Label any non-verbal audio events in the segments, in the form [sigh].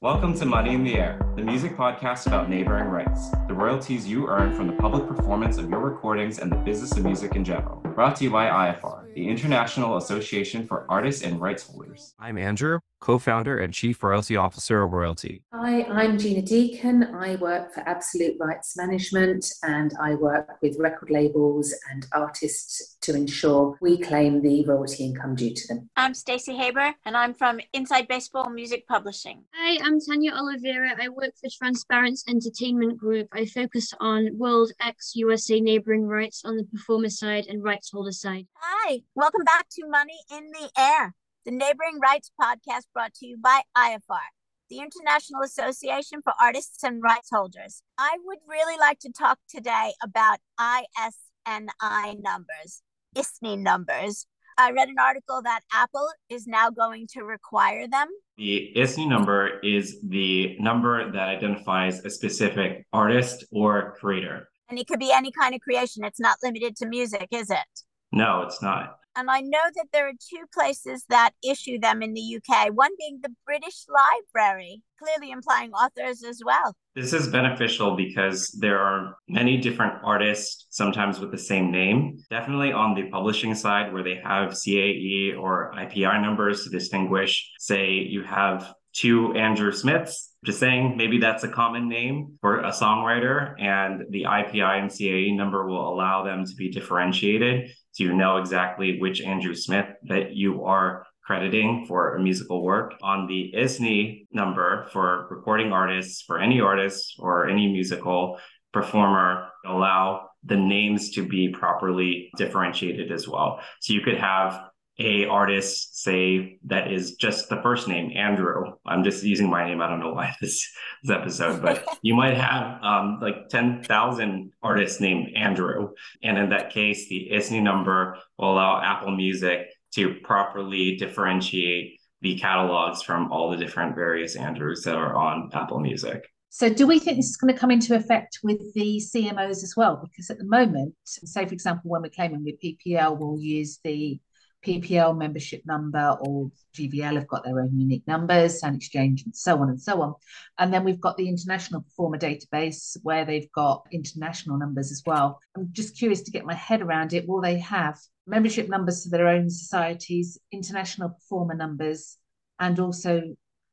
Welcome to Money in the Air, the music podcast about neighboring rights, the royalties you earn from the public performance of your recordings and the business of music in general. Brought to you by IAFAR, the International Association for Artists and Rights Holders. I'm Andrew, co founder and chief royalty officer of Royalty. Hi, I'm Gina Deacon. I work for Absolute Rights Management and I work with record labels and artists to ensure we claim the royalty income due to them. I'm Stacey Haber and I'm from Inside Baseball Music Publishing. Hi, I'm Tanya Oliveira. I work for Transparence Entertainment Group. I focus on World X USA neighboring rights on the performer side and rights holder side. Hi, welcome back to Money in the Air, the neighboring rights podcast brought to you by IAFAR, the International Association for Artists and Rights Holders. I would really like to talk today about ISNI numbers, ISNI numbers. I read an article that Apple is now going to require them. The ISNI number is the number that identifies a specific artist or creator. And it could be any kind of creation. It's not limited to music, is it? No, it's not. And I know that there are two places that issue them in the UK, one being the British Library, clearly implying authors as well. This is beneficial because there are many different artists, sometimes with the same name. Definitely on the publishing side, where they have CAE or IPI numbers to distinguish, say, you have two Andrew Smiths. Just saying, maybe that's a common name for a songwriter, and the IPI and CAE number will allow them to be differentiated so you know exactly which Andrew Smith that you are crediting for a musical work. On the ISNI number for recording artists, for any artist or any musical performer, allow the names to be properly differentiated as well. So you could have a artist say that is just the first name andrew. I'm just using my name. I don't know why this, this episode but [laughs] you might have um, like 10000 artists named andrew. And in that case the isni number will allow apple music to properly differentiate the catalogs from all the different various andrews that are on apple music. So, do we think this is going to come into effect with the CMOs as well? Because at the moment, say for example, when we're claiming with PPL, we'll use the PPL membership number or GVL have got their own unique numbers, Sound Exchange, and so on and so on. And then we've got the International Performer Database where they've got international numbers as well. I'm just curious to get my head around it. Will they have membership numbers to their own societies, international performer numbers, and also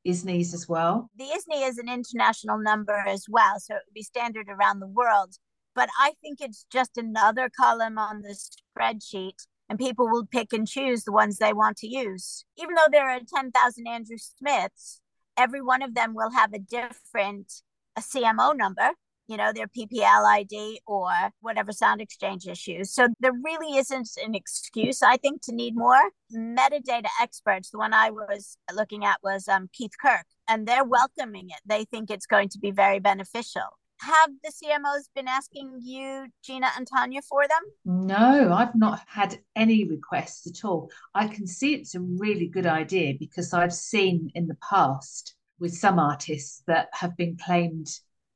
ISNIs as well? The ISNI is an international number as well, so it would be standard around the world. But I think it's just another column on the spreadsheet and people will pick and choose the ones they want to use. Even though there are 10,000 Andrew Smiths, every one of them will have a different a CMO number, you know, their PPL ID or whatever sound exchange issues. So there really isn't an excuse, I think, to need more metadata experts. The one I was looking at was um, Keith Kirk, and they're welcoming it. They think it's going to be very beneficial have the CMOs been asking you, Gina and Tanya, for them? No, I've not had any requests at all. I can see it's a really good idea because I've seen in the past with some artists that have been claimed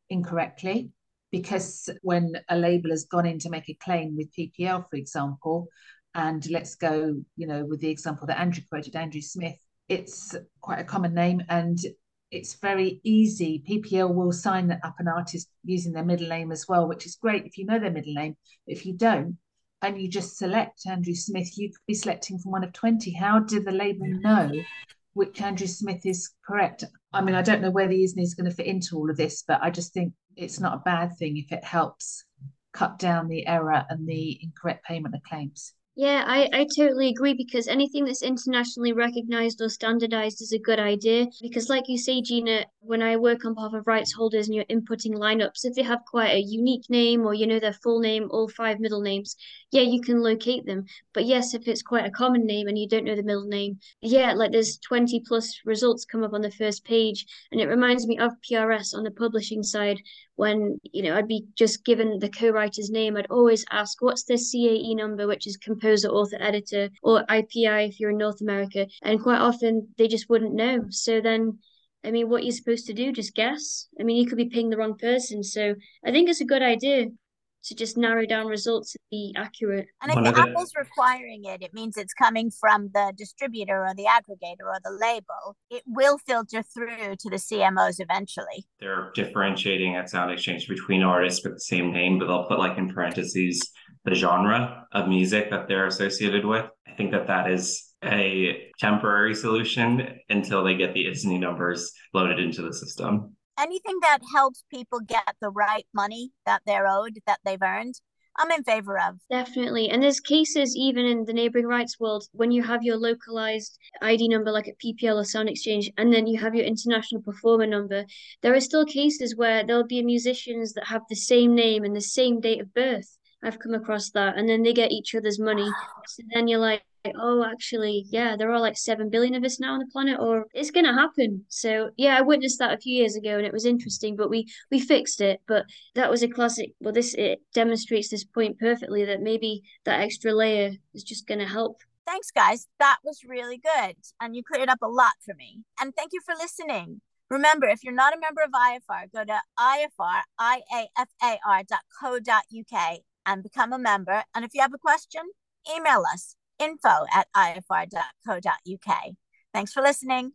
incorrectly. Because when a label has gone in to make a claim with PPL, for example, and let's go, you know, with the example that Andrew quoted, Andrew Smith, it's quite a common name and it's very easy. PPL will sign up an artist using their middle name as well, which is great if you know their middle name. If you don't, and you just select Andrew Smith, you could be selecting from one of 20. How do the label know which Andrew Smith is correct? I mean, I don't know where the ISNI is going to fit into all of this, but I just think it's not a bad thing if it helps cut down the error and the incorrect payment of claims. Yeah, I, I totally agree because anything that's internationally recognized or standardized is a good idea. Because, like you say, Gina, when I work on behalf of rights holders and you're inputting lineups, if they have quite a unique name or you know their full name, all five middle names, yeah, you can locate them. But yes, if it's quite a common name and you don't know the middle name, yeah, like there's 20 plus results come up on the first page. And it reminds me of PRS on the publishing side when, you know, I'd be just given the co writer's name, I'd always ask, what's the CAE number, which is composer, author, editor, or IPI if you're in North America. And quite often they just wouldn't know. So then, I mean, what you're supposed to do, just guess. I mean, you could be paying the wrong person. So I think it's a good idea. To just narrow down results and be accurate. And if One the of the- Apple's requiring it, it means it's coming from the distributor or the aggregator or the label. It will filter through to the CMOs eventually. They're differentiating at Sound Exchange between artists with the same name, but they'll put like in parentheses the genre of music that they're associated with. I think that that is a temporary solution until they get the ISNI numbers loaded into the system. Anything that helps people get the right money that they're owed, that they've earned, I'm in favor of. Definitely. And there's cases even in the neighboring rights world when you have your localized ID number like at PPL or Sound Exchange, and then you have your international performer number. There are still cases where there'll be musicians that have the same name and the same date of birth. I've come across that. And then they get each other's money. So then you're like, oh, actually, yeah, there are like 7 billion of us now on the planet, or it's going to happen. So, yeah, I witnessed that a few years ago and it was interesting, but we, we fixed it. But that was a classic. Well, this, it demonstrates this point perfectly that maybe that extra layer is just going to help. Thanks, guys. That was really good. And you cleared up a lot for me. And thank you for listening. Remember, if you're not a member of IAFAR, go to IAFAR, I-A-F-A-R.co.uk and become a member. And if you have a question, email us info at iafar.co.uk. Thanks for listening.